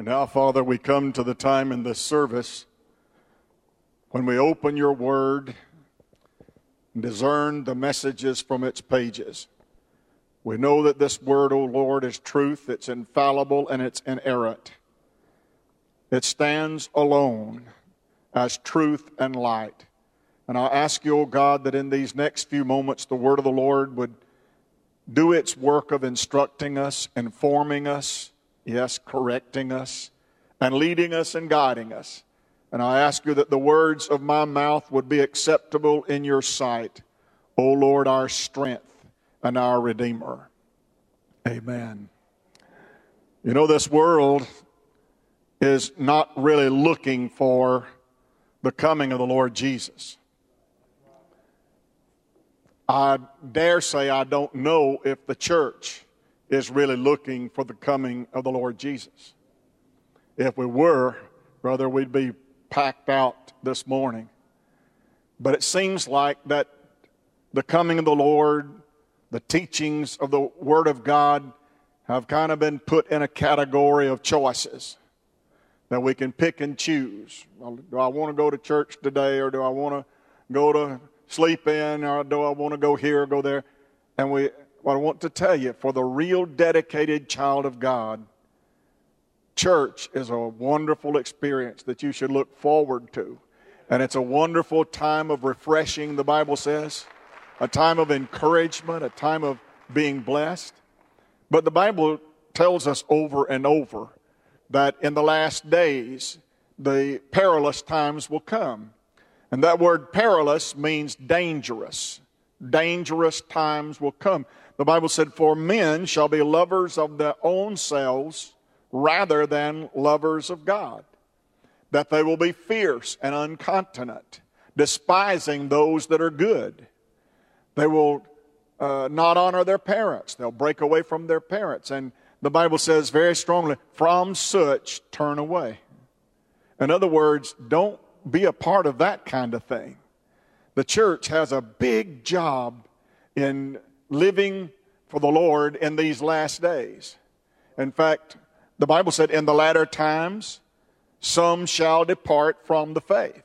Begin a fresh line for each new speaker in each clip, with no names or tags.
And now, Father, we come to the time in this service when we open your word and discern the messages from its pages. We know that this word, O Lord, is truth, it's infallible, and it's inerrant. It stands alone as truth and light. And I ask you, O God, that in these next few moments, the word of the Lord would do its work of instructing us, informing us, yes, correcting us, and leading us and guiding us. And I ask you that the words of my mouth would be acceptable in your sight, O Lord, our strength and our Redeemer. Amen. You know, this world is not really looking for the coming of the Lord Jesus. I dare say I don't know if the church is really looking for the coming of the Lord Jesus. If we were, brother, we'd be packed out this morning. But it seems like that the coming of the Lord, the teachings of the Word of God have kind of been put in a category of choices that we can pick and choose. Do I want to go to church today or do I want to go to sleep in or do I want to go here or go there? And we, what I want to tell you, for the real dedicated child of God, church is a wonderful experience that you should look forward to. And it's a wonderful time of refreshing, the Bible says, a time of encouragement, a time of being blessed. But the Bible tells us over and over that in the last days, the perilous times will come. And that word perilous means dangerous. Dangerous times will come. The Bible said, For men shall be lovers of their own selves rather than lovers of God. That they will be fierce and uncontinent, despising those that are good. They will uh, not honor their parents. They'll break away from their parents. And the Bible says very strongly, from such turn away. In other words, don't be a part of that kind of thing. The church has a big job in living for the Lord in these last days. In fact, the Bible said, in the latter times, some shall depart from the faith,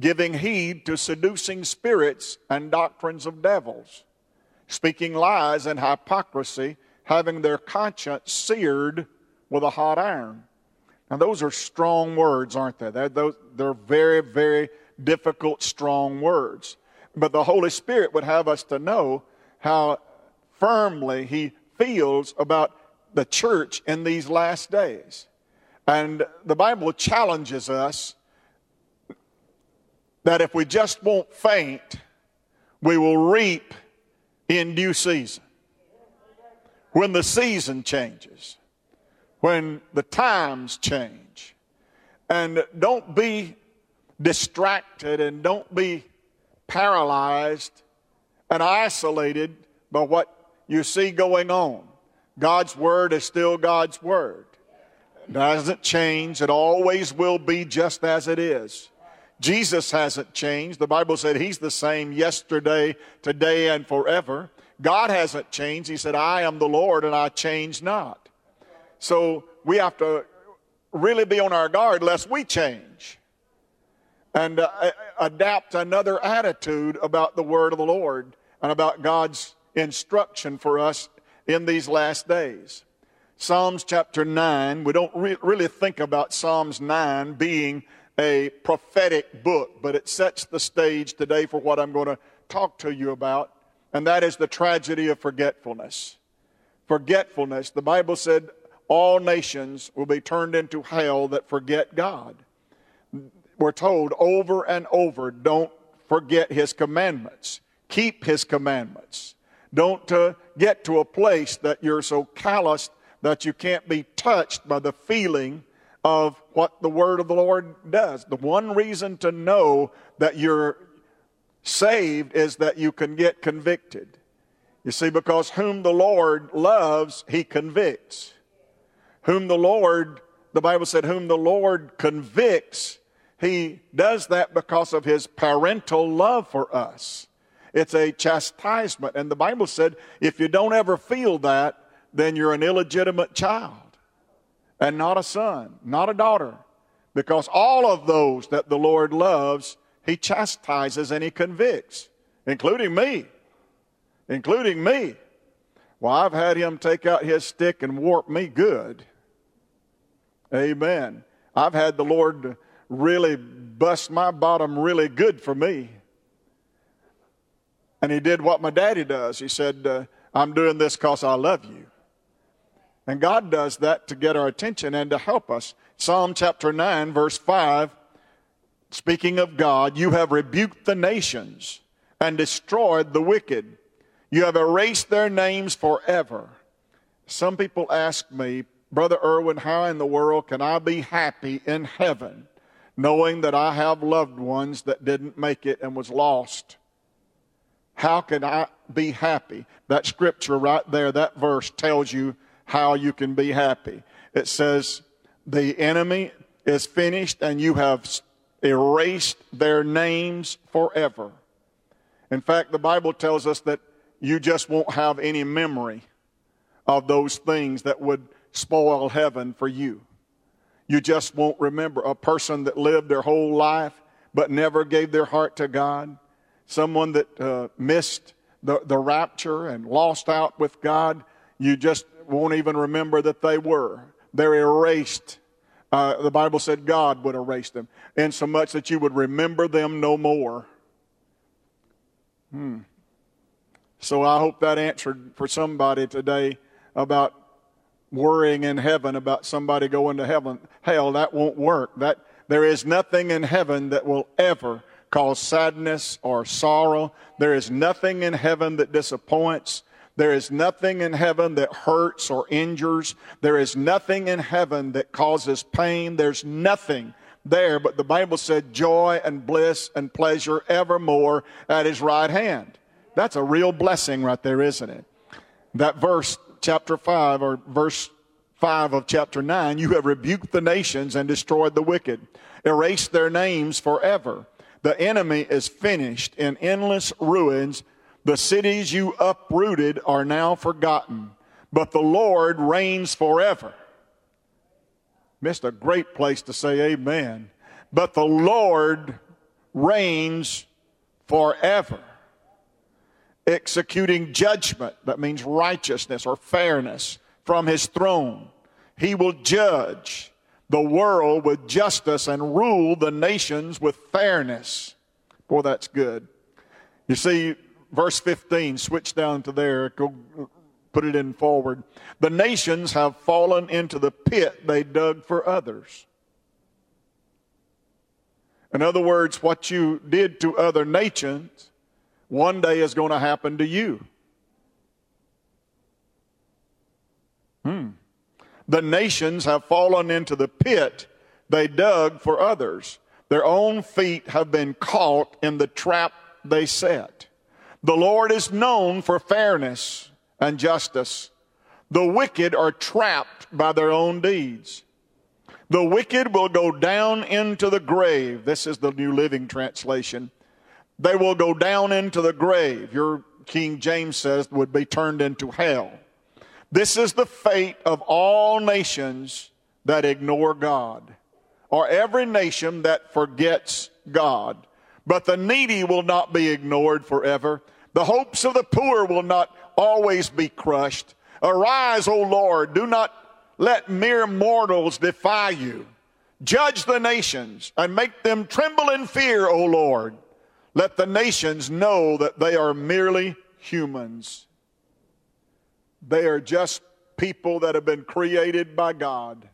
giving heed to seducing spirits and doctrines of devils, speaking lies and hypocrisy, having their conscience seared with a hot iron. Now, those are strong words, aren't they? They're, they're very, very difficult, strong words. But the Holy Spirit would have us to know how firmly He feels about the church in these last days. And the Bible challenges us that if we just won't faint, we will reap in due season. When the season changes, when the times change. And don't be distracted and don't be paralyzed and isolated by what you see going on. God's word is still God's word. It doesn't change. It always will be just as it is. Jesus hasn't changed. The Bible said he's the same yesterday, today, and forever. God hasn't changed. He said, I am the Lord and I change not. So we have to really be on our guard lest we change and uh, adapt another attitude about the word of the Lord and about God's instruction for us in these last days. Psalms chapter 9, we don't re- really think about Psalms 9 being a prophetic book, but it sets the stage today for what I'm going to talk to you about, and that is the tragedy of forgetfulness. Forgetfulness, the Bible said, all nations will be turned into hell that forget God. We're told over and over don't forget His commandments, keep His commandments. Don't uh, get to a place that you're so calloused that you can't be touched by the feeling of what the word of the Lord does. The one reason to know that you're saved is that you can get convicted. You see, because whom the Lord loves, he convicts. Whom the Lord, the Bible said, whom the Lord convicts, he does that because of his parental love for us. It's a chastisement. And the Bible said if you don't ever feel that, then you're an illegitimate child. and not a son, not a daughter. Because all of those that the Lord loves, he chastises and he convicts, including me. Including me. Well, I've had him take out his stick and warp me good. Amen. I've had the Lord really bust my bottom really good for me. And he did what my daddy does. He said, uh, I'm doing this because I love you. And God does that to get our attention and to help us. Psalm chapter 9, verse 5, speaking of God, you have rebuked the nations and destroyed the wicked. You have erased their names forever. Some people ask me, Brother Irwin, how in the world can I be happy in heaven knowing that I have loved ones that didn't make it and was lost? How can I be happy? That scripture right there, that verse tells you how you can be happy. It says, The enemy is finished and you have erased their names forever. In fact, the Bible tells us that you just won't have any memory of those things that would spoil heaven for you. You just won't remember a person that lived their whole life but never gave their heart to God, someone that uh, missed the, the rapture and lost out with God. You just won't even remember that they were. They're erased. Uh, the Bible said God would erase them, in so much that you would remember them no more. Hmm. So I hope that answered for somebody today about worrying in heaven about somebody going to heaven. Hell, that won't work. That there is nothing in heaven that will ever cause sadness or sorrow. There is nothing in heaven that disappoints. There is nothing in heaven that hurts or injures. There is nothing in heaven that causes pain. There's nothing there, but the Bible said joy and bliss and pleasure evermore at his right hand. That's a real blessing right there, isn't it? That verse, chapter 5, or verse 5 of chapter 9, you have rebuked the nations and destroyed the wicked, erased their names forever. The enemy is finished in endless ruins the cities you uprooted are now forgotten, but the Lord reigns forever. Missed a great place to say amen. But the Lord reigns forever. Executing judgment, that means righteousness or fairness, from his throne. He will judge the world with justice and rule the nations with fairness. Boy, that's good. You see, verse 15, switch down to there, go put it in forward. The nations have fallen into the pit they dug for others. In other words, what you did to other nations one day is going to happen to you. Hmm. The nations have fallen into the pit they dug for others. Their own feet have been caught in the trap they set. The Lord is known for fairness and justice. The wicked are trapped by their own deeds. The wicked will go down into the grave. This is the New Living Translation. They will go down into the grave. Your King James says would be turned into hell. This is the fate of all nations that ignore God, or every nation that forgets God. But the needy will not be ignored forever. The hopes of the poor will not always be crushed. Arise, O Lord, do not let mere mortals defy you. Judge the nations and make them tremble in fear, O Lord. Let the nations know that they are merely humans. They are just people that have been created by God.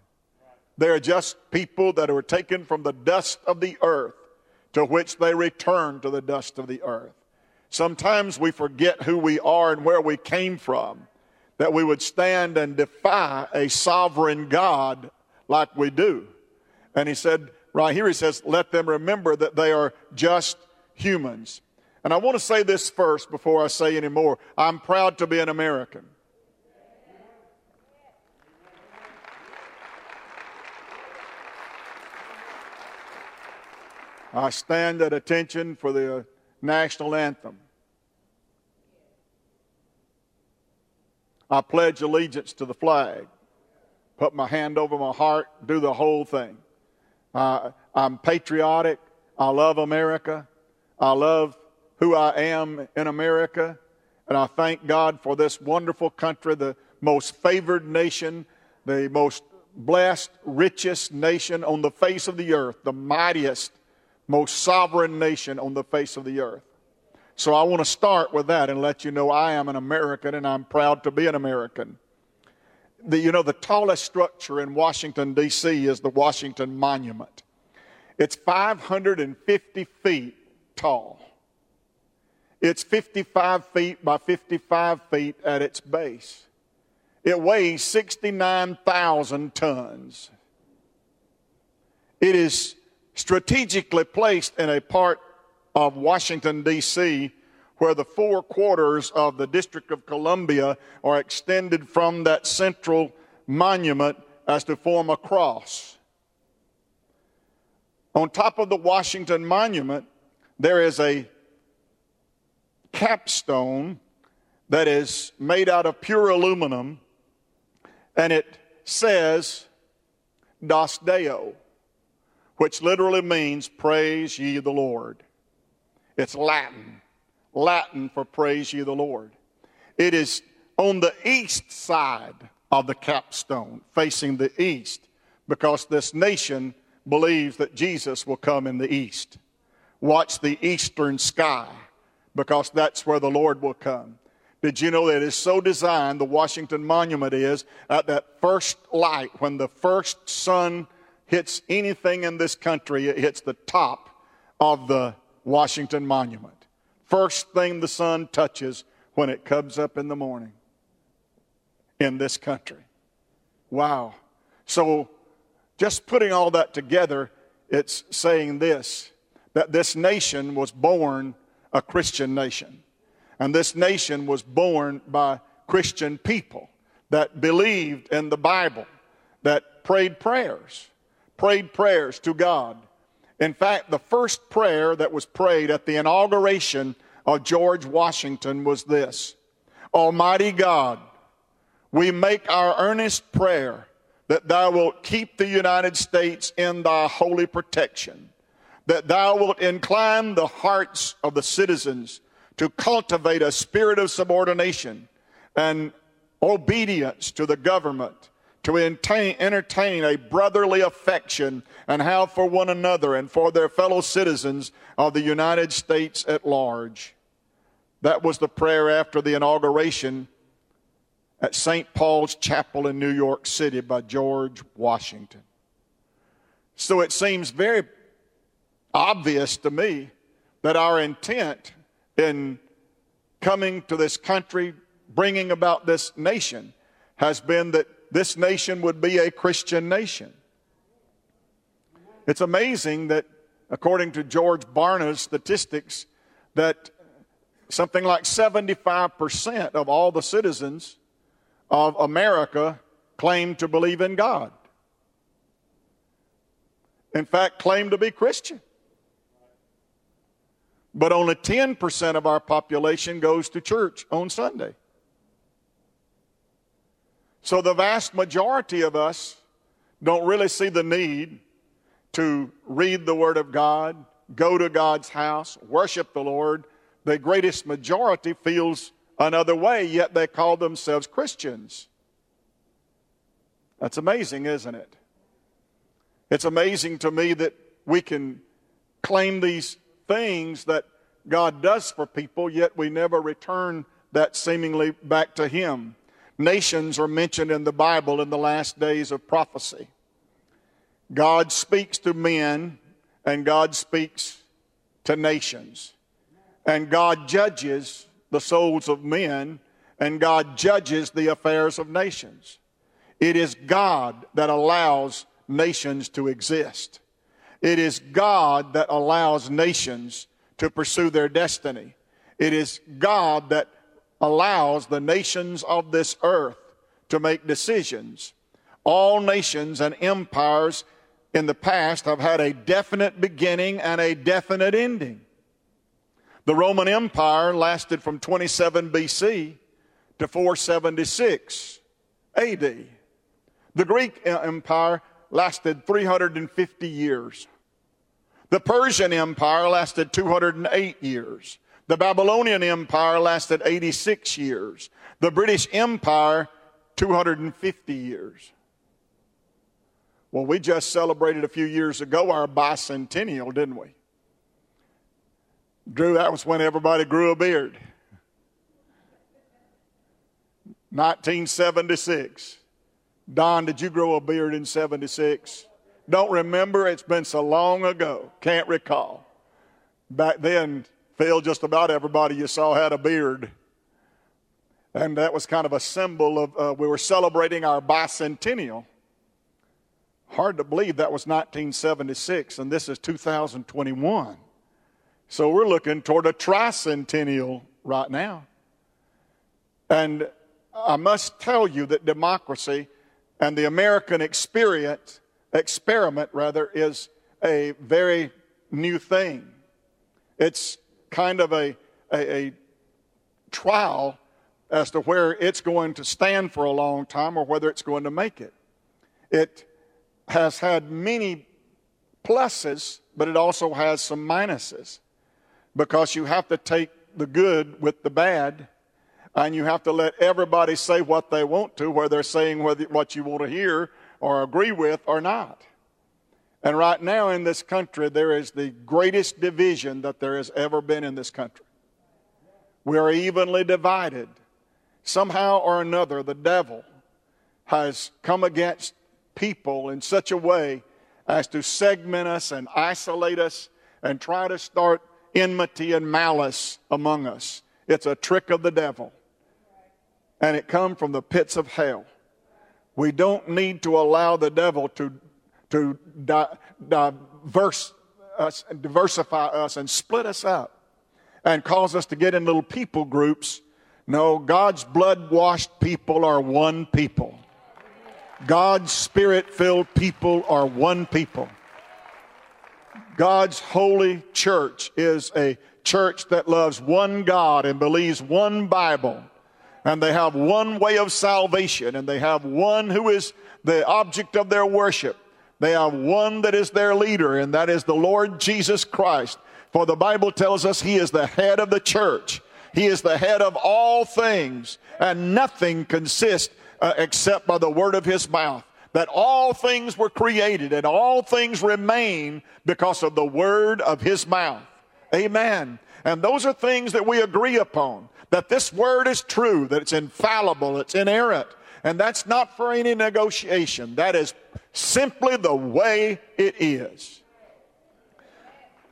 They are just people that were taken from the dust of the earth, to which they return to the dust of the earth. Sometimes we forget who we are and where we came from, that we would stand and defy a sovereign God like we do. And he said, right here, he says, let them remember that they are just humans. And I want to say this first before I say any more. I'm proud to be an American. I stand at attention for the national anthem. I pledge allegiance to the flag put my hand over my heart, do the whole thing. Uh, I'm patriotic. I love America. I love who I am in America. And I thank God for this wonderful country, the most favored nation, the most blessed, richest nation on the face of the earth, the mightiest, most sovereign nation on the face of the earth. So I want to start with that and let you know I am an American and I'm proud to be an American. The, you know, the tallest structure in Washington, D.C. is the Washington Monument. It's 550 feet tall. It's 55 feet by 55 feet at its base. It weighs 69,000 tons. It is strategically placed in a part of Washington, D.C., where the four quarters of the District of Columbia are extended from that central monument as to form a cross. On top of the Washington Monument, there is a capstone that is made out of pure aluminum, and it says, Laus Deo, which literally means, Praise ye the Lord. It's Latin, Latin for Praise ye the Lord. It is on the east side of the capstone, facing the east, because this nation believes that Jesus will come in the east. Watch the eastern sky because that's where the Lord will come. Did you know that it is so designed, the Washington Monument is, at that first light, when the first sun hits anything in this country, it hits the top of the Washington Monument. First thing the sun touches when it comes up in the morning in this country. Wow. So, just putting all that together, it's saying this that this nation was born a Christian nation. And this nation was born by Christian people that believed in the Bible, that prayed prayers, prayed prayers to God. In fact, the first prayer that was prayed at the inauguration of George Washington was this Almighty God, we make our earnest prayer that thou wilt keep the United States in thy holy protection that thou wilt incline the hearts of the citizens to cultivate a spirit of subordination and obedience to the government, to entertain a brotherly affection and have for one another and for their fellow citizens of the United States at large. That was the prayer after the inauguration at St. Paul's Chapel in New York City by George Washington. So it seems very obvious to me that our intent in coming to this country, bringing about this nation, has been that this nation would be a Christian nation. It's amazing that, according to George Barna's statistics, that something like 75% of all the citizens of America claim to believe in God. In fact, claim to be Christian but only 10% of our population goes to church on Sunday. So the vast majority of us don't really see the need to read the Word of God, go to God's house, worship the Lord. The greatest majority feels another way, yet they call themselves Christians. That's amazing, isn't it? It's amazing to me that we can claim these things that God does for people, yet we never return that seemingly back to Him. Nations are mentioned in the Bible in the last days of prophecy. God speaks to men and God speaks to nations. And God judges the souls of men and God judges the affairs of nations. It is God that allows nations to exist. It is God that allows nations to pursue their destiny. It is God that allows the nations of this earth to make decisions. All nations and empires in the past have had a definite beginning and a definite ending. The Roman Empire lasted from 27 BC to 476 AD. The Greek Empire lasted 350 years. The Persian Empire lasted 208 years. The Babylonian Empire lasted 86 years. The British Empire, 250 years. Well, we just celebrated a few years ago our bicentennial, didn't we? Drew, that was when everybody grew a beard. 1976. Don, did you grow a beard in 76? Don't remember. It's been so long ago. Can't recall. Back then, Phil, just about everybody you saw had a beard. And that was kind of a symbol of, uh, we were celebrating our bicentennial. Hard to believe that was 1976, and this is 2021. So we're looking toward a tricentennial right now. And I must tell you that democracy and the American experience, experiment rather, is a very new thing. It's kind of a, a, a trial as to where it's going to stand for a long time or whether it's going to make it. It has had many pluses, but it also has some minuses because you have to take the good with the bad and you have to let everybody say what they want to, where they're saying what you want to hear or agree with or not. And right now in this country, there is the greatest division that there has ever been in this country. We are evenly divided. Somehow or another, the devil has come against people in such a way as to segment us and isolate us and try to start enmity and malice among us. It's a trick of the devil and it come from the pits of hell. We don't need to allow the devil to, to di- diverse us, diversify us and split us up and cause us to get in little people groups. No, God's blood washed people are one people. God's spirit filled people are one people. God's holy church is a church that loves one God and believes one Bible and they have one way of salvation, and they have one who is the object of their worship. They have one that is their leader, and that is the Lord Jesus Christ. For the Bible tells us he is the head of the church. He is the head of all things, and nothing consists uh, except by the word of his mouth. That all things were created and all things remain because of the word of his mouth. Amen. And those are things that we agree upon that this word is true, that it's infallible, it's inerrant. And that's not for any negotiation. That is simply the way it is.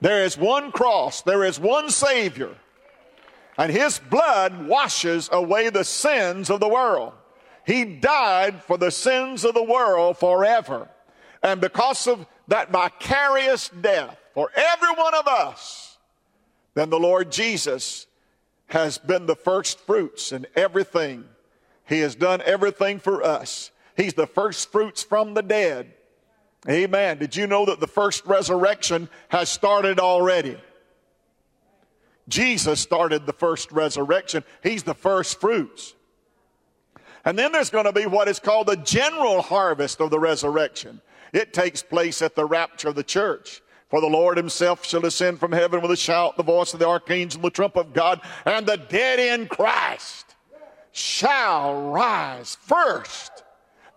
There is one cross, there is one Savior, and His blood washes away the sins of the world. He died for the sins of the world forever. And because of that vicarious death for every one of us, then the Lord Jesus has been the first fruits in everything. He has done everything for us. He's the first fruits from the dead. Amen. Did you know that the first resurrection has started already? Jesus started the first resurrection. He's the first fruits. And then there's going to be what is called the general harvest of the resurrection. It takes place at the rapture of the church. For the Lord himself shall descend from heaven with a shout, the voice of the archangel, the trump of God, and the dead in Christ shall rise first.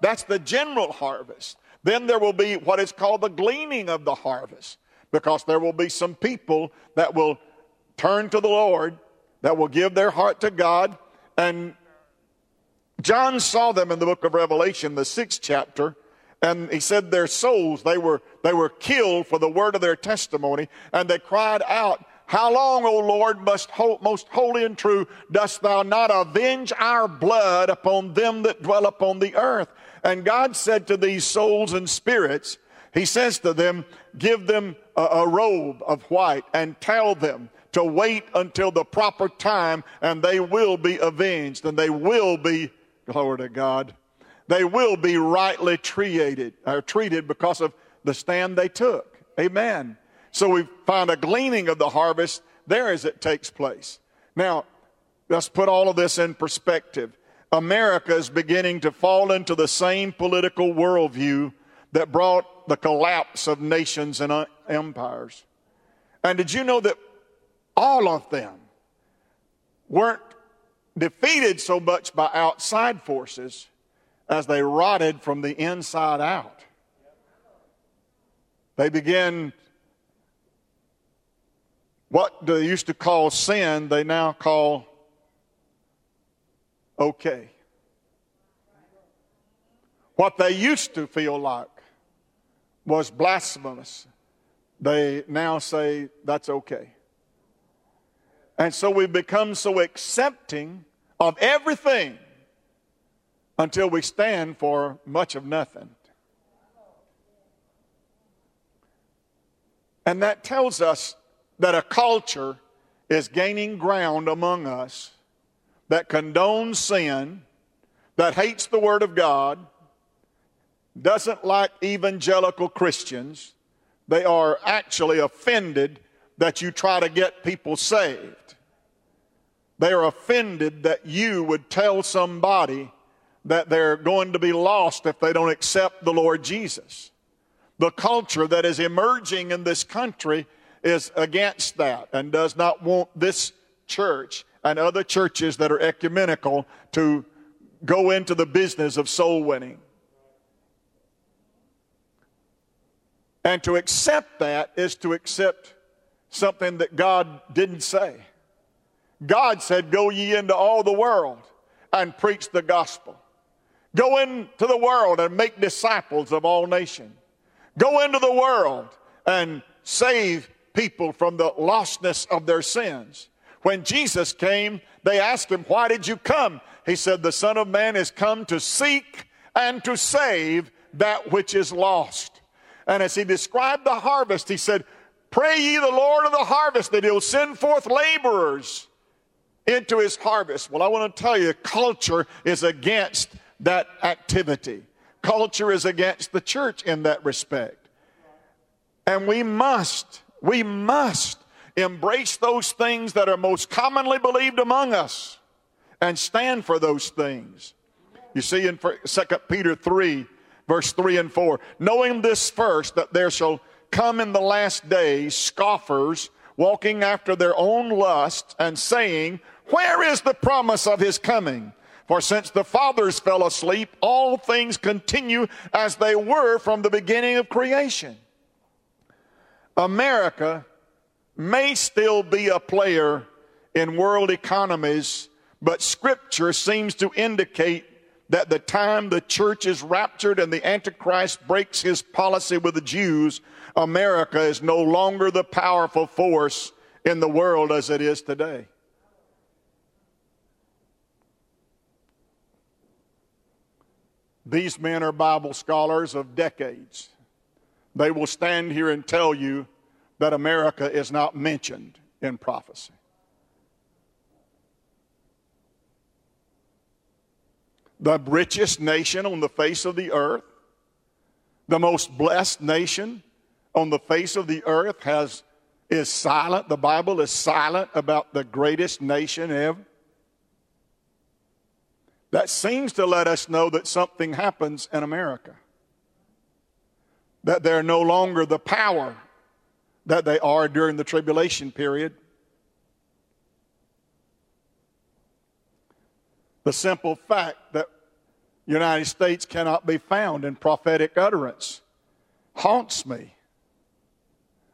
That's the general harvest. Then there will be what is called the gleaning of the harvest, because there will be some people that will turn to the Lord, that will give their heart to God. And John saw them in the book of Revelation, the sixth chapter, and he said their souls, they were, they were killed for the word of their testimony. And they cried out, How long, O Lord, must most holy and true, dost thou not avenge our blood upon them that dwell upon the earth? And God said to these souls and spirits, He says to them, Give them a, a robe of white and tell them to wait until the proper time and they will be avenged and they will be, glory to God, they will be rightly treated, or treated because of the stand they took. Amen. So we find a gleaning of the harvest there as it takes place. Now, let's put all of this in perspective. America is beginning to fall into the same political worldview that brought the collapse of nations and uh, empires. And did you know that all of them weren't defeated so much by outside forces as they rotted from the inside out? They began what they used to call sin, they now call okay. What they used to feel like was blasphemous, they now say that's okay. And so we've become so accepting of everything until we stand for much of nothing. And that tells us that a culture is gaining ground among us that condones sin, that hates the Word of God, doesn't like evangelical Christians. They are actually offended that you try to get people saved. They are offended that you would tell somebody that they're going to be lost if they don't accept the Lord Jesus. The culture that is emerging in this country is against that and does not want this church and other churches that are ecumenical to go into the business of soul winning. And to accept that is to accept something that God didn't say. God said, Go ye into all the world and preach the gospel. Go into the world and make disciples of all nations. Go into the world and save people from the lostness of their sins. When Jesus came, they asked him, Why did you come? He said, The Son of Man is come to seek and to save that which is lost. And as he described the harvest, he said, Pray ye the Lord of the harvest that he'll send forth laborers into his harvest. Well, I want to tell you, culture is against that activity. Culture is against the church in that respect. And we must, we must embrace those things that are most commonly believed among us and stand for those things. You see in 2 Peter 3, verse 3 and 4, knowing this first, that there shall come in the last days scoffers walking after their own lusts and saying, Where is the promise of his coming? For since the fathers fell asleep, all things continue as they were from the beginning of creation. America may still be a player in world economies, but Scripture seems to indicate that the time the church is raptured and the Antichrist breaks his policy with the Jews, America is no longer the powerful force in the world as it is today. These men are Bible scholars of decades. They will stand here and tell you that America is not mentioned in prophecy. The richest nation on the face of the earth, the most blessed nation on the face of the earth has is silent. The Bible is silent about the greatest nation ever. That seems to let us know that something happens in America. That they're no longer the power that they are during the tribulation period. The simple fact that United States cannot be found in prophetic utterance haunts me.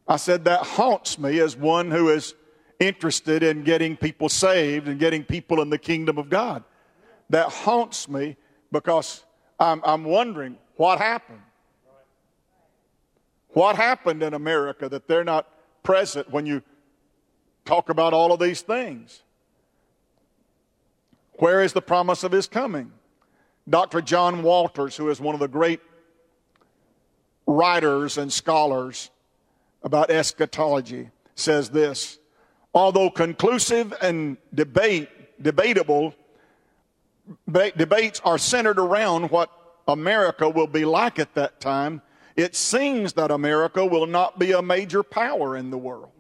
I said that haunts me as one who is interested in getting people saved and getting people in the kingdom of God. That haunts me because I'm, I'm wondering what happened. What happened in America that they're not present when you talk about all of these things? Where is the promise of his coming? Dr. John Walvoord, who is one of the great writers and scholars about eschatology, says this Although conclusive and debate, debatable, debates are centered around what America will be like at that time, it seems that America will not be a major power in the world.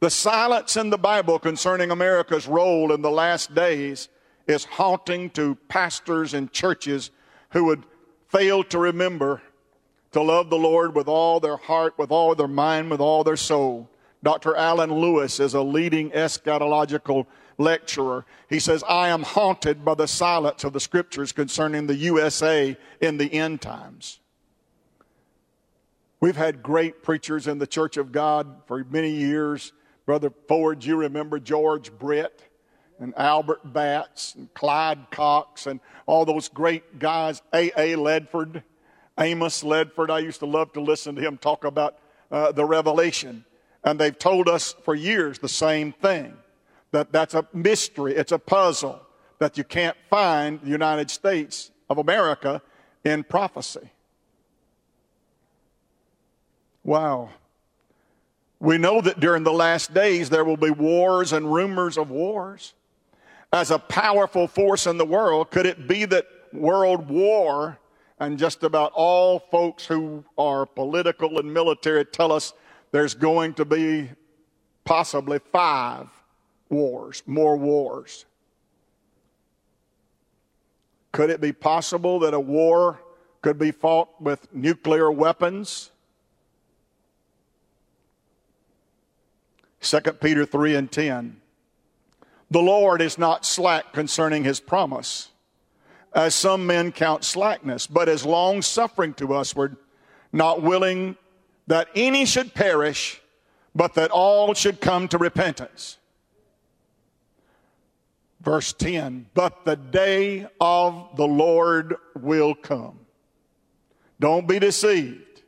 The silence in the Bible concerning America's role in the last days is haunting to pastors and churches who would fail to remember to love the Lord with all their heart, with all their mind, with all their soul. Dr. Alan Lewis is a leading eschatological lecturer. He says, I am haunted by the silence of the scriptures concerning the USA in the end times. We've had great preachers in the Church of God for many years. Brother Ford, you remember George Brett and Albert Batts and Clyde Cox and all those great guys, A.A. Ledford, Amos Ledford. I used to love to listen to him talk about uh, the revelation. And they've told us for years the same thing that that's a mystery, it's a puzzle that you can't find the United States of America in prophecy. Wow. We know that during the last days there will be wars and rumors of wars. As a powerful force in the world, could it be that world war and just about all folks who are political and military tell us there's going to be possibly five wars, more wars? Could it be possible that a war could be fought with nuclear weapons? 2 Peter 3 and 10. The Lord is not slack concerning his promise, as some men count slackness, but is long suffering to usward, not willing that any should perish, but that all should come to repentance. Verse 10 But the day of the Lord will come. Don't be deceived.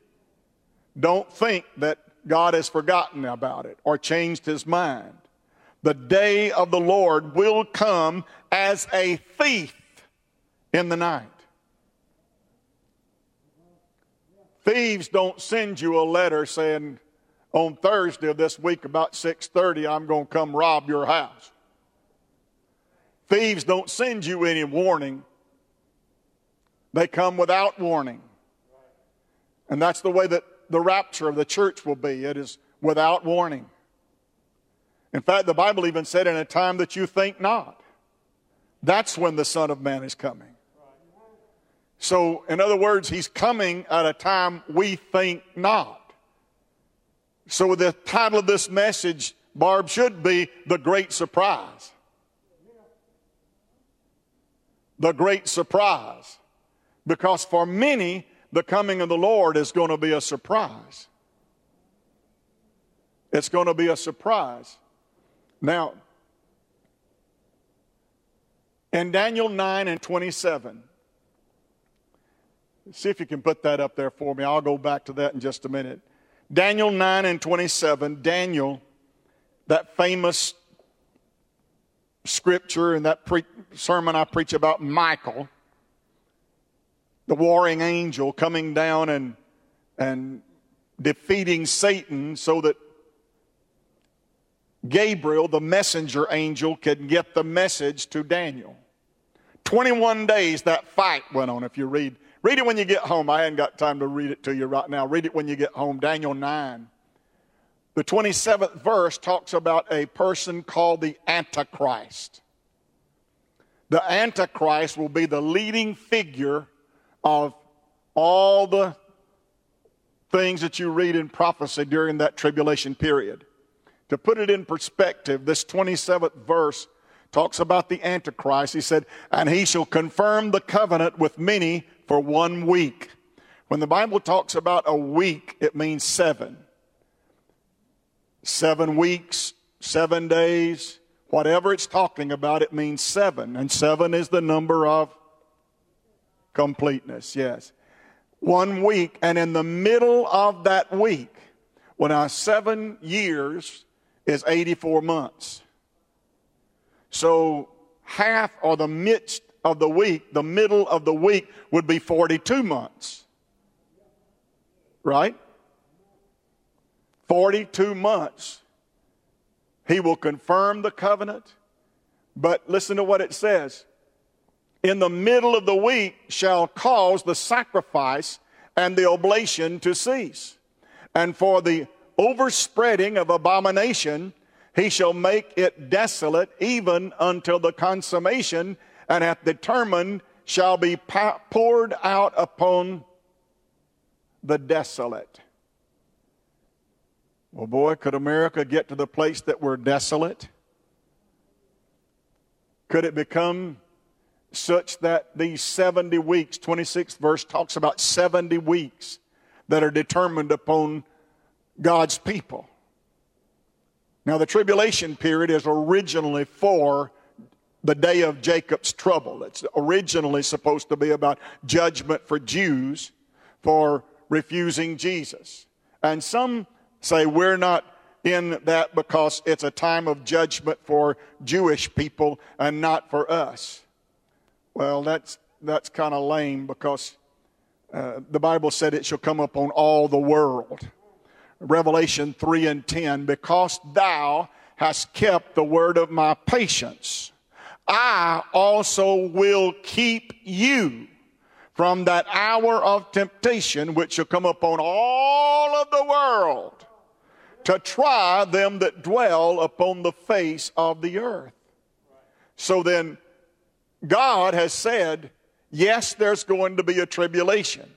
Don't think that God has forgotten about it or changed his mind. The day of the Lord will come as a thief in the night. Thieves don't send you a letter saying, on Thursday of this week about 6:30 I'm going to come rob your house. Thieves don't send you any warning. They come without warning. And that's the way that the rapture of the church will be. It is without warning. In fact, the Bible even said, in a time that you think not. That's when the Son of Man is coming. So, in other words, he's coming at a time we think not. So, the title of this message, Barb, should be The Great Surprise. The Great Surprise. Because for many, the coming of the Lord is going to be a surprise. It's going to be a surprise. Now, in Daniel 9 and 27, see if you can put that up there for me. I'll go back to that in just a minute. Daniel 9 and 27, Daniel, that famous scripture and that pre- sermon I preach about Michael, the warring angel coming down and, and defeating Satan so that Gabriel, the messenger angel, could get the message to Daniel. 21 days that fight went on. If you read, read it when you get home. I hadn't got time to read it to you right now. Read it when you get home. Daniel 9. The 27th verse talks about a person called the Antichrist. The Antichrist will be the leading figure of all the things that you read in prophecy during that tribulation period. To put it in perspective, this 27th verse talks about the Antichrist. He said, And he shall confirm the covenant with many for one week. When the Bible talks about a week, it means seven. Seven weeks, seven days, whatever it's talking about, it means seven. And seven is the number of Completeness, yes. One week, and in the middle of that week, when our seven years is 84 months. So half or the midst of the week, the middle of the week would be 42 months. Right? 42 months. He will confirm the covenant. But listen to what it says in the middle of the week shall cause the sacrifice and the oblation to cease. And for the overspreading of abomination he shall make it desolate even until the consummation, and hath determined shall be poured out upon the desolate. Well, boy, could America get to the place that we're desolate? Could it become such that these 70 weeks, 26th verse talks about 70 weeks that are determined upon God's people? Now, the tribulation period is originally for the day of Jacob's trouble. It's originally supposed to be about judgment for Jews for refusing Jesus. And some say we're not in that because it's a time of judgment for Jewish people and not for us. Well, that's, that's kind of lame because uh, the Bible said it shall come upon all the world. Revelation 3 and 10, because thou hast kept the word of my patience, I also will keep you from that hour of temptation which shall come upon all of the world to try them that dwell upon the face of the earth. So then, God has said, yes, there's going to be a tribulation.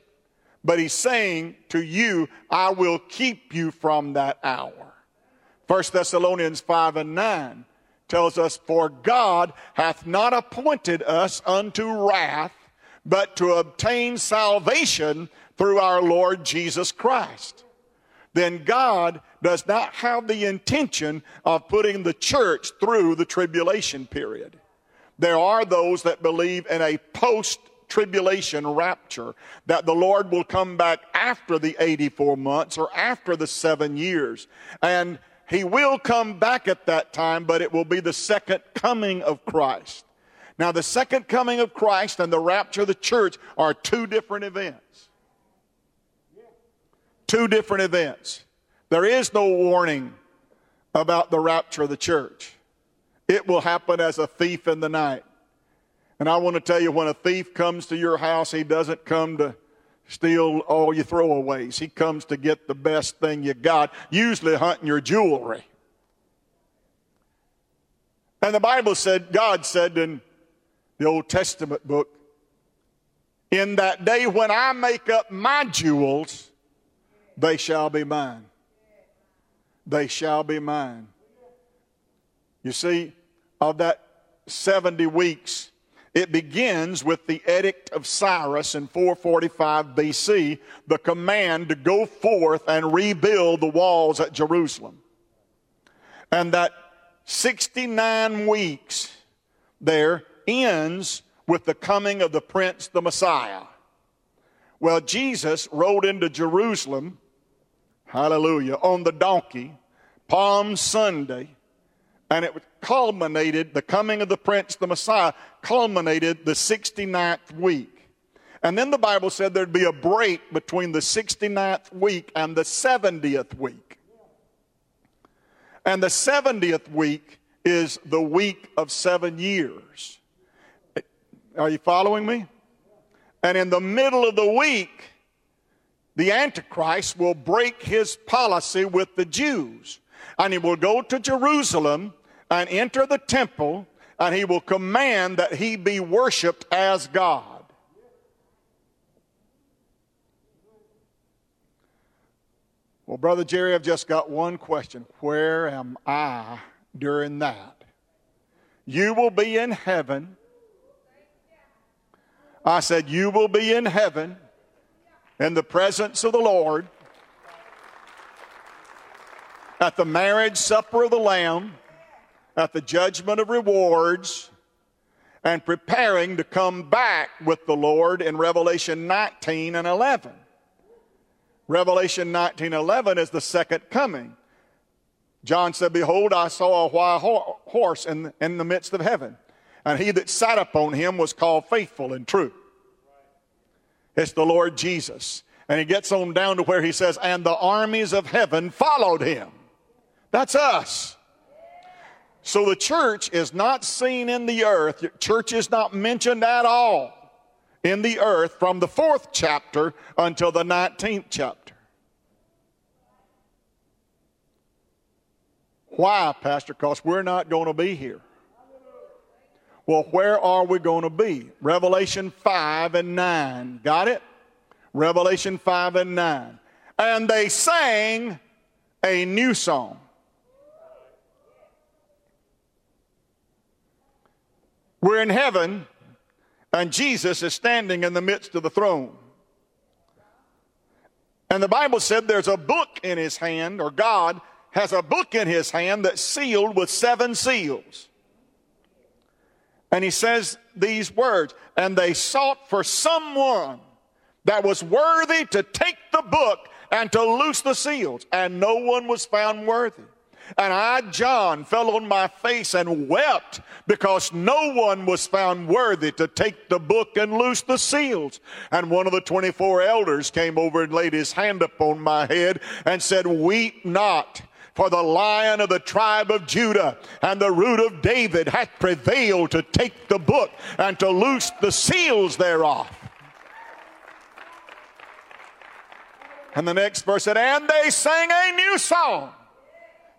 But he's saying to you, I will keep you from that hour. 1 Thessalonians 5 and 9 tells us, For God hath not appointed us unto wrath, but to obtain salvation through our Lord Jesus Christ. Then God does not have the intention of putting the church through the tribulation period. There are those that believe in a post tribulation rapture, that the Lord will come back after the 84 months or after the seven years. And he will come back at that time, but it will be the second coming of Christ. Now, the second coming of Christ and the rapture of the church are two different events. Two different events. There is no warning about the rapture of the church. It will happen as a thief in the night. And I want to tell you, when a thief comes to your house, he doesn't come to steal all your throwaways. He comes to get the best thing you got, usually hunting your jewelry. And the Bible said, God said in the Old Testament book, in that day when I make up my jewels, they shall be mine. They shall be mine. You see, of that 70 weeks, it begins with the Edict of Cyrus in 445 BC, the command to go forth and rebuild the walls at Jerusalem. And that 69 weeks there ends with the coming of the Prince, the Messiah. Well, Jesus rode into Jerusalem, hallelujah, on the donkey, Palm Sunday, and it culminated, the coming of the Prince, the Messiah, culminated the 69th week. And then the Bible said there'd be a break between the 69th week and the 70th week. And the 70th week is the week of seven years. Are you following me? And in the middle of the week, the Antichrist will break his policy with the Jews. And he will go to Jerusalem and enter the temple, and he will command that he be worshiped as God. Well, Brother Jerry, I've just got one question. Where am I during that? You will be in heaven. I said, You will be in heaven in the presence of the Lord at the marriage supper of the Lamb at the judgment of rewards and preparing to come back with the Lord in Revelation 19 and 11. Revelation 19 11 is the second coming. John said, Behold, I saw a white horse in, in the midst of heaven, and he that sat upon him was called faithful and true. It's the Lord Jesus. And he gets on down to where he says, And the armies of heaven followed him. That's us. So the church is not seen in the earth. Church is not mentioned at all in the earth from the fourth chapter until the 19th chapter. Why, Pastor? Because we're not going to be here. Well, where are we going to be? Revelation 5 and 9. Got it? Revelation 5 and 9. And they sang a new song. We're in heaven, and Jesus is standing in the midst of the throne. And the Bible said there's a book in his hand, or God has a book in his hand that's sealed with seven seals. And he says these words, and they sought for someone that was worthy to take the book and to loose the seals, and no one was found worthy. And I, John, fell on my face and wept because no one was found worthy to take the book and loose the seals. And one of the 24 elders came over and laid his hand upon my head and said, Weep not. For the lion of the tribe of Judah and the root of David hath prevailed to take the book and to loose the seals thereof. And the next verse said, And they sang a new song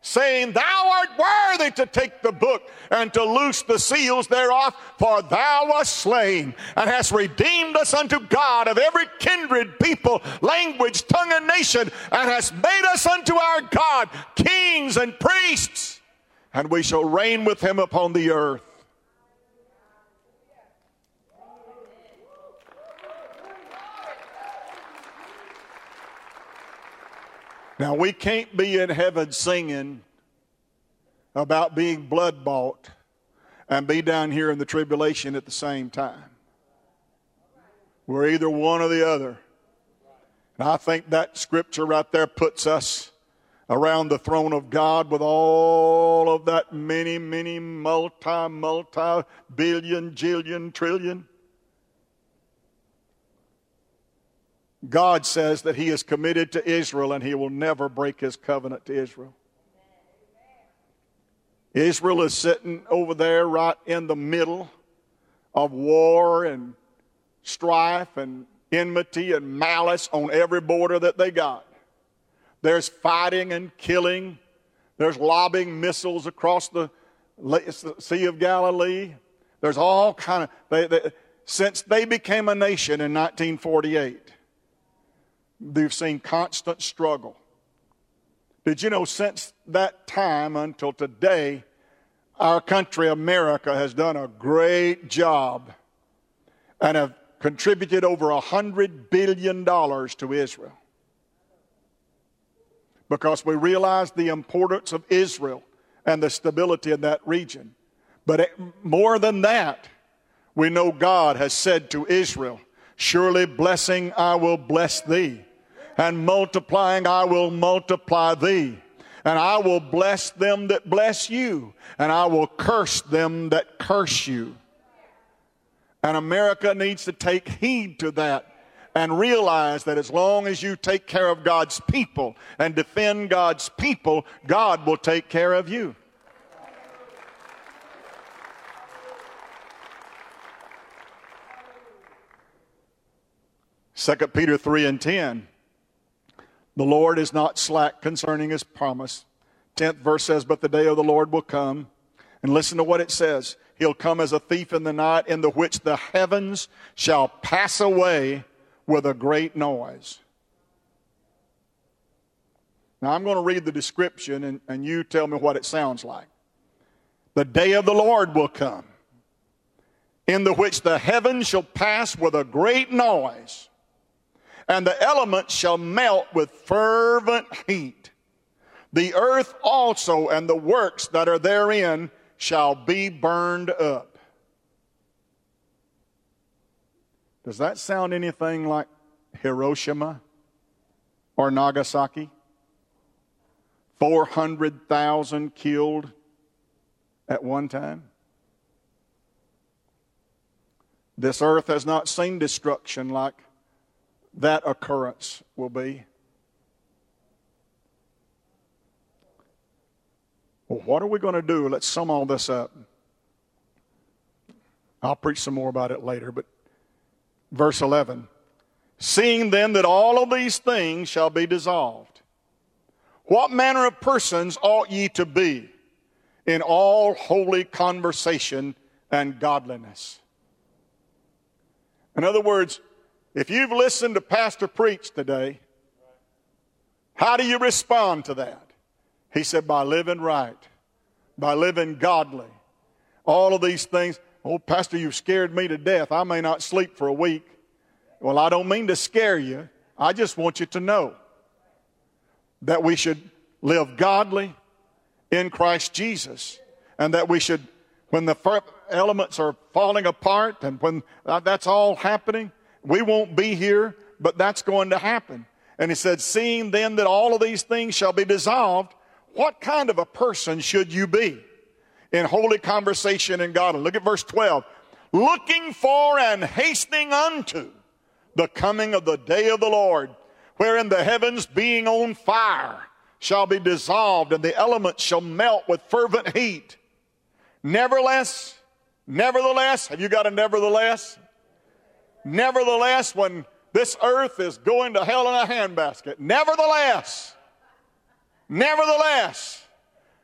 saying, Thou art worthy to take the book and to loose the seals thereof, for thou wast slain and hast redeemed us unto God of every kindred, people, language, tongue, and nation, and hast made us unto our God kings and priests, and we shall reign with him upon the earth. Now, we can't be in heaven singing about being blood bought and be down here in the tribulation at the same time. We're either one or the other. And I think that scripture right there puts us around the throne of God with all of that many, many multi, multi billion, jillion, trillion. God says that He is committed to Israel and He will never break His covenant to Israel. Israel is sitting over there right in the middle of war and strife and enmity and malice on every border that they got. There's fighting and killing. There's lobbing missiles across the Sea of Galilee. There's all kind of they, they, since they became a nation in 1948 they've seen constant struggle. Did you know since that time until today, our country, America, has done a great job and have contributed over a $100 billion to Israel. Because we realize the importance of Israel and the stability in that region. But more than that, we know God has said to Israel, Surely blessing I will bless thee and multiplying I will multiply thee. And I will bless them that bless you, and I will curse them that curse you. And America needs to take heed to that and realize that as long as you take care of God's people and defend God's people, God will take care of you. Second Peter 3 and 10. The Lord is not slack concerning his promise. Tenth verse says, But the day of the Lord will come. And listen to what it says. He'll come as a thief in the night, in the which the heavens shall pass away with a great noise. Now, I'm going to read the description, and, and you tell me what it sounds like. The day of the Lord will come, in the which the heavens shall pass with a great noise and the elements shall melt with fervent heat. The earth also and the works that are therein shall be burned up. Does that sound anything like Hiroshima or Nagasaki? 400,000 killed at one time? This earth has not seen destruction like that occurrence will be. Well, what are we going to do? Let's sum all this up. I'll preach some more about it later, but verse 11 Seeing then that all of these things shall be dissolved, What manner of persons ought ye to be in all holy conversation and godliness? In other words, if you've listened to Pastor preach today, how do you respond to that? He said, by living right, by living godly. All of these things. Oh, Pastor, you've scared me to death. I may not sleep for a week. Well, I don't mean to scare you. I just want you to know that we should live godly in Christ Jesus and that we should, when the elements are falling apart and when uh, that's all happening, we won't be here, but that's going to happen. And he said, Seeing then that all of these things shall be dissolved, what kind of a person should you be in holy conversation in God? And look at verse 12. Looking for and hastening unto the coming of the day of the Lord, wherein the heavens being on fire shall be dissolved and the elements shall melt with fervent heat. Nevertheless, nevertheless, have you got a nevertheless? Nevertheless, when this earth is going to hell in a handbasket. Nevertheless, nevertheless,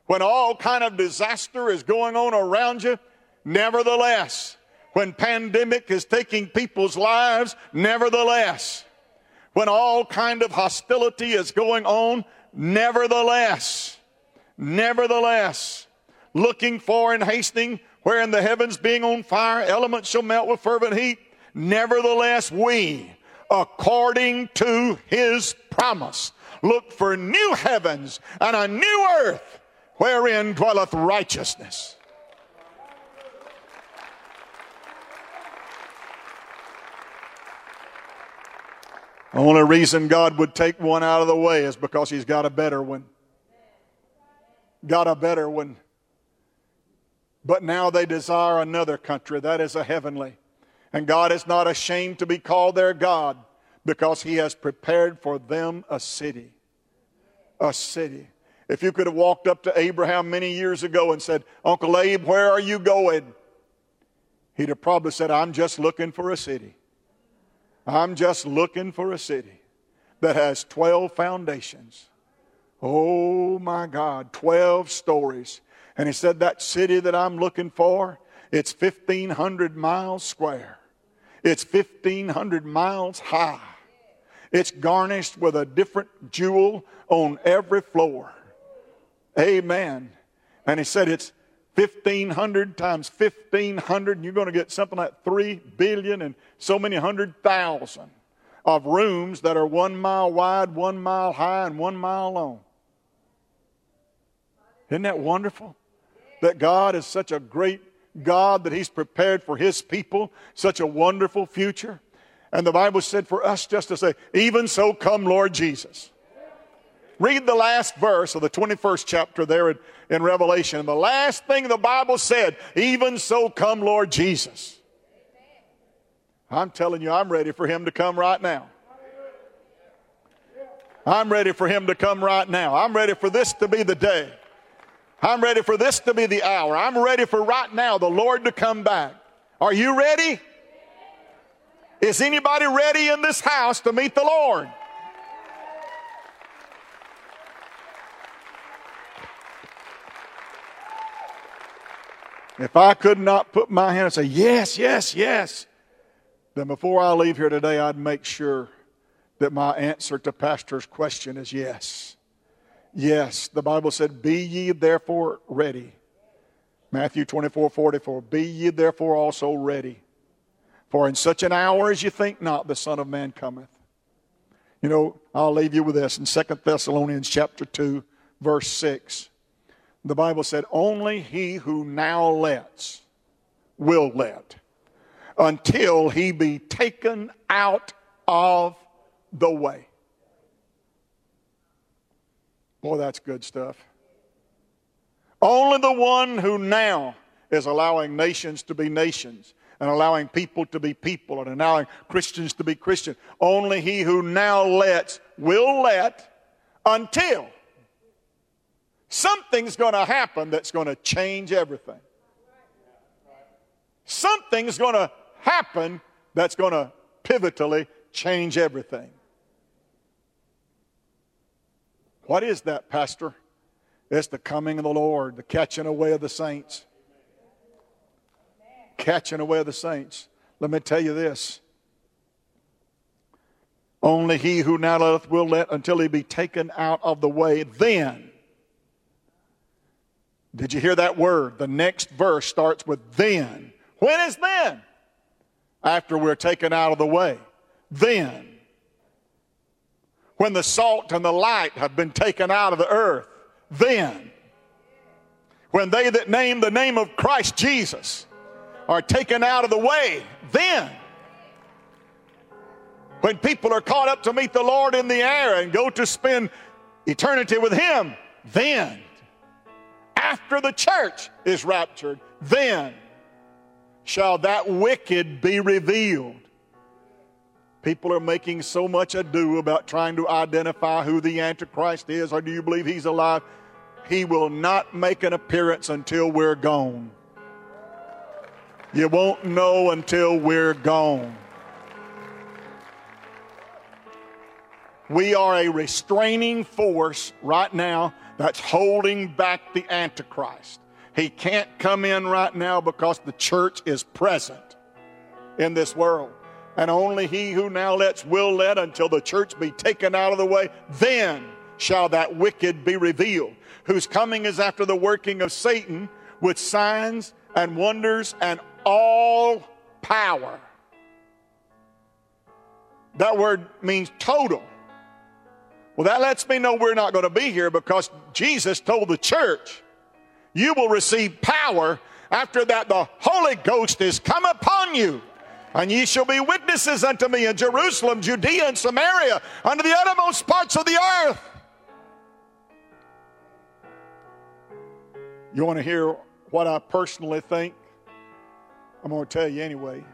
when all kind of disaster is going on around you, nevertheless, when pandemic is taking people's lives, nevertheless, when all kind of hostility is going on, nevertheless, nevertheless, looking for and hastening, wherein the heavens being on fire, elements shall melt with fervent heat. Nevertheless, we, according to his promise. Look for new heavens and a new earth wherein dwelleth righteousness. The only reason God would take one out of the way is because He's got a better one. Got a better one. But now they desire another country, that is a heavenly. And God is not ashamed to be called their God because He has prepared for them a city. A city. If you could have walked up to Abraham many years ago and said, Uncle Abe, where are you going? He'd have probably said, I'm just looking for a city. I'm just looking for a city that has 12 foundations. Oh my God, 12 stories. And he said, That city that I'm looking for, it's 1,500 miles square. It's 1,500 miles high. It's garnished with a different jewel on every floor. Amen. And he said it's 1,500 times 1,500, and you're going to get something like 3 billion and so many hundred thousand of rooms that are one mile wide, one mile high, and one mile long. Isn't that wonderful? That God is such a great God that He's prepared for His people such a wonderful future. And the Bible said for us just to say, even so come Lord Jesus. Read the last verse of the 21st chapter there in, in Revelation. And the last thing the Bible said, even so come Lord Jesus. I'm telling you, I'm ready for him to come right now. I'm ready for him to come right now. I'm ready for this to be the day. I'm ready for this to be the hour. I'm ready for right now the Lord to come back. Are you ready? Is anybody ready in this house to meet the Lord? If I could not put my hand and say, Yes, yes, yes, then before I leave here today, I'd make sure that my answer to Pastor's question is yes. Yes, the Bible said, Be ye therefore ready. Matthew 24 44. Be ye therefore also ready. For in such an hour as you think not, the Son of Man cometh. You know, I'll leave you with this in 2 Thessalonians chapter 2, verse 6. The Bible said, Only he who now lets will let until he be taken out of the way. Boy, that's good stuff. Only the one who now is allowing nations to be nations and allowing people to be people and allowing Christians to be Christian. Only he who now lets will let until something's going to happen that's going to change everything. Something's going to happen that's going to pivotally change everything. What is that, Pastor? It's the coming of the Lord, the catching away of the saints. Catching away of the saints. Let me tell you this. Only he who now letteth will let until he be taken out of the way. Then. Did you hear that word? The next verse starts with then. When is then? After we're taken out of the way. Then. When the salt and the light have been taken out of the earth. Then. When they that name the name of Christ Jesus are taken out of the way. Then. When people are caught up to meet the Lord in the air and go to spend eternity with Him. Then after the church is raptured, then shall that wicked be revealed. People are making so much ado about trying to identify who the Antichrist is, or do you believe he's alive? He will not make an appearance until we're gone. You won't know until we're gone. We are a restraining force right now that's holding back the Antichrist. He can't come in right now because the church is present in this world. And only he who now lets will let until the church be taken out of the way. Then shall that wicked be revealed, whose coming is after the working of Satan with signs and wonders and all power. That word means total. Well, that lets me know we're not going to be here because Jesus told the church, You will receive power after that the Holy Ghost is come upon you. And ye shall be witnesses unto me in Jerusalem, Judea, and Samaria, unto the uttermost parts of the earth. You want to hear what I personally think? I'm going to tell you anyway.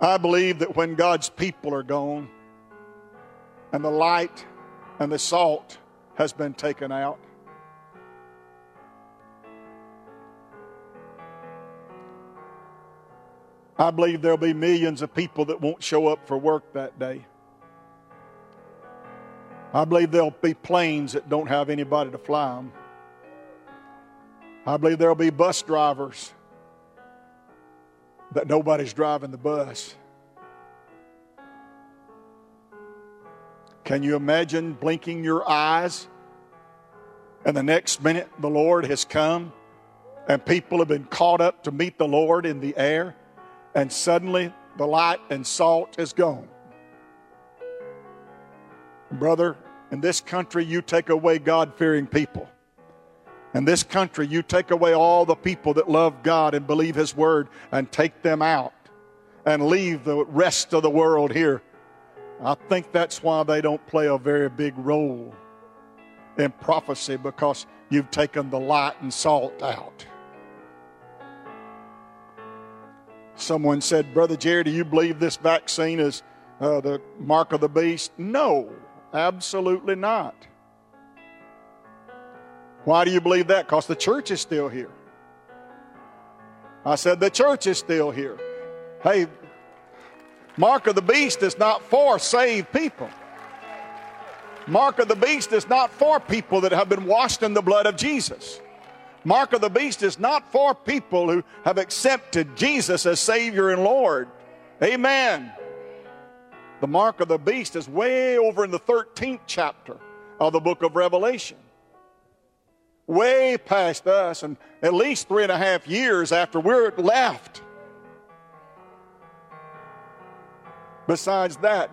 I believe that when God's people are gone, and the light and the salt has been taken out. I believe there'll be millions of people that won't show up for work that day. I believe there'll be planes that don't have anybody to fly them. I believe there'll be bus drivers that nobody's driving the bus. Can you imagine blinking your eyes and the next minute the Lord has come and people have been caught up to meet the Lord in the air and suddenly the light and salt is gone? Brother, in this country, you take away God fearing people. In this country, you take away all the people that love God and believe His Word and take them out and leave the rest of the world here I think that's why they don't play a very big role in prophecy because you've taken the light and salt out. Someone said, Brother Jerry, do you believe this vaccine is uh, the mark of the beast? No, absolutely not. Why do you believe that? Because the church is still here. I said, the church is still here. Hey, Mark of the beast is not for saved people. Mark of the beast is not for people that have been washed in the blood of Jesus. Mark of the beast is not for people who have accepted Jesus as Savior and Lord. Amen. The mark of the beast is way over in the 13th chapter of the book of Revelation. Way past us, and at least three and a half years after we're left. Besides that,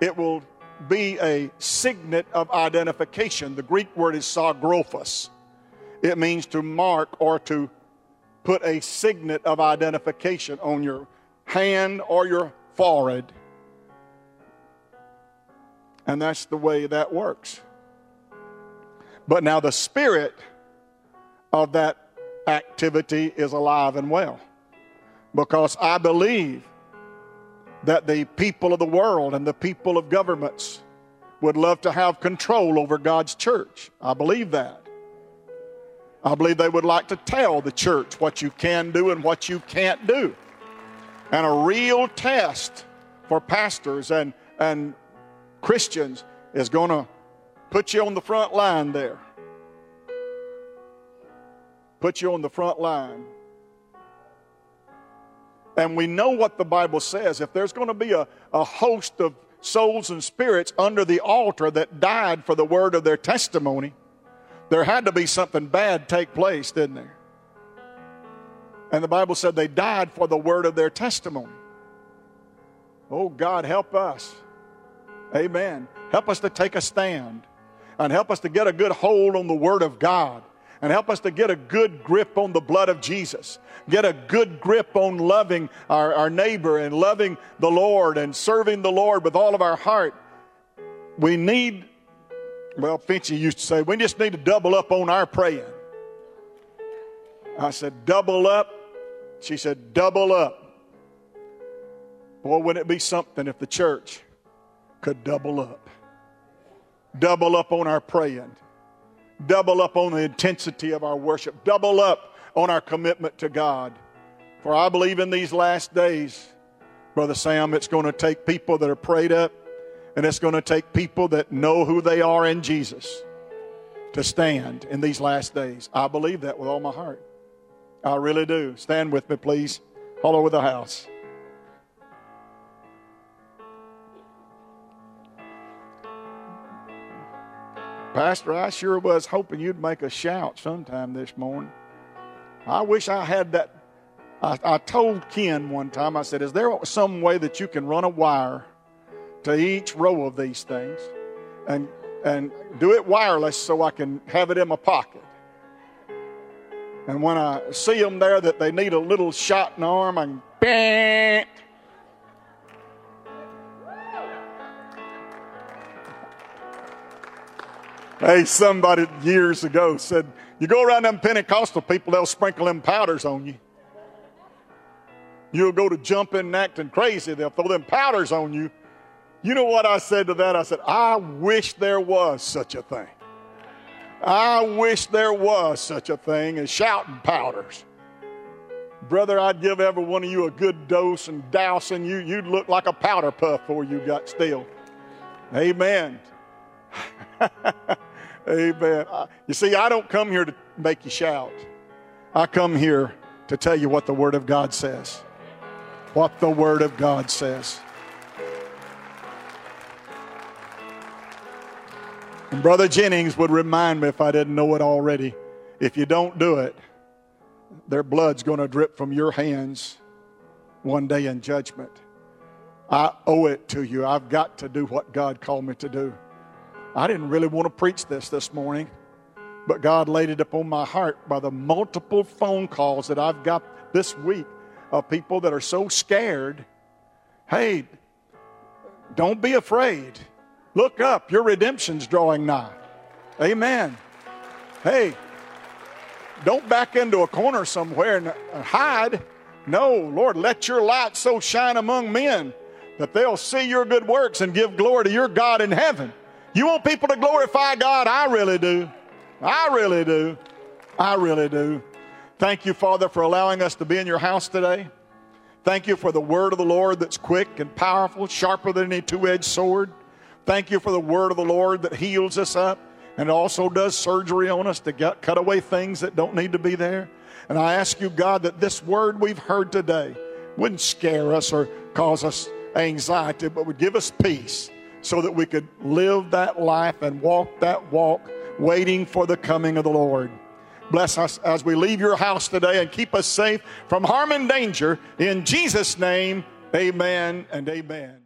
it will be a signet of identification. The Greek word is sagrophos. It means to mark or to put a signet of identification on your hand or your forehead. And that's the way that works. But now the spirit of that activity is alive and well. Because I believe that the people of the world and the people of governments would love to have control over God's church. I believe that. I believe they would like to tell the church what you can do and what you can't do. And a real test for pastors and, and Christians is going to Put you on the front line there. Put you on the front line. And we know what the Bible says. If there's going to be a, a host of souls and spirits under the altar that died for the word of their testimony, there had to be something bad take place, didn't there? And the Bible said they died for the word of their testimony. Oh, God, help us. Amen. Help us to take a stand and help us to get a good hold on the word of God and help us to get a good grip on the blood of Jesus. Get a good grip on loving our, our neighbor and loving the Lord and serving the Lord with all of our heart. We need, well, Finchy used to say, we just need to double up on our praying. I said, double up. She said, double up. Boy, wouldn't it be something if the church could double up? Double up on our praying double up on the intensity of our worship, double up on our commitment to God. For I believe in these last days, Brother Sam, it's going to take people that are prayed up, and it's going to take people that know who they are in Jesus to stand in these last days. I believe that with all my heart. I really do. Stand with me, please, all over the house. Pastor, I sure was hoping you'd make a shout sometime this morning. I wish I had that. I, I, told Ken one time, I said, Is there some way that you can run a wire to each row of these things and, and do it wireless so I can have it in my pocket? And when I see them there that they need a little shot in the arm, I can, bang, Hey, somebody years ago said, You go around them Pentecostal people, they'll sprinkle them powders on you. You'll go to jumping and acting crazy, they'll throw them powders on you. You know what I said to that? I said, I wish there was such a thing. I wish there was such a thing as shouting powders. Brother, I'd give every one of you a good dose and dousing you. You'd look like a powder puff before you got still. Amen. Amen. You see, I don't come here to make you shout. I come here to tell you what the Word of God says. What the Word of God says. And Brother Jennings would remind me if I didn't know it already. If you don't do it, their blood's going to drip from your hands one day in judgment. I owe it to you. I've got to do what God called me to do. I didn't really want to preach this this morning, but God laid it upon my heart by the multiple phone calls that I've got this week of people that are so scared. Hey, don't be afraid. Look up, your redemption's drawing nigh. Amen. Hey, don't back into a corner somewhere and hide. No, Lord, let your light so shine among men that they'll see your good works and give glory to your God in heaven. You want people to glorify God? I really do. I really do. I really do. Thank you, Father, for allowing us to be in your house today. Thank you for the word of the Lord that's quick and powerful, sharper than any two edged sword. Thank you for the word of the Lord that heals us up and also does surgery on us to get, cut away things that don't need to be there. And I ask you, God, that this word we've heard today wouldn't scare us or cause us anxiety, but would give us peace so that we could live that life and walk that walk, waiting for the coming of the Lord. Bless us as we leave your house today and keep us safe from harm and danger. In Jesus' name, amen and amen.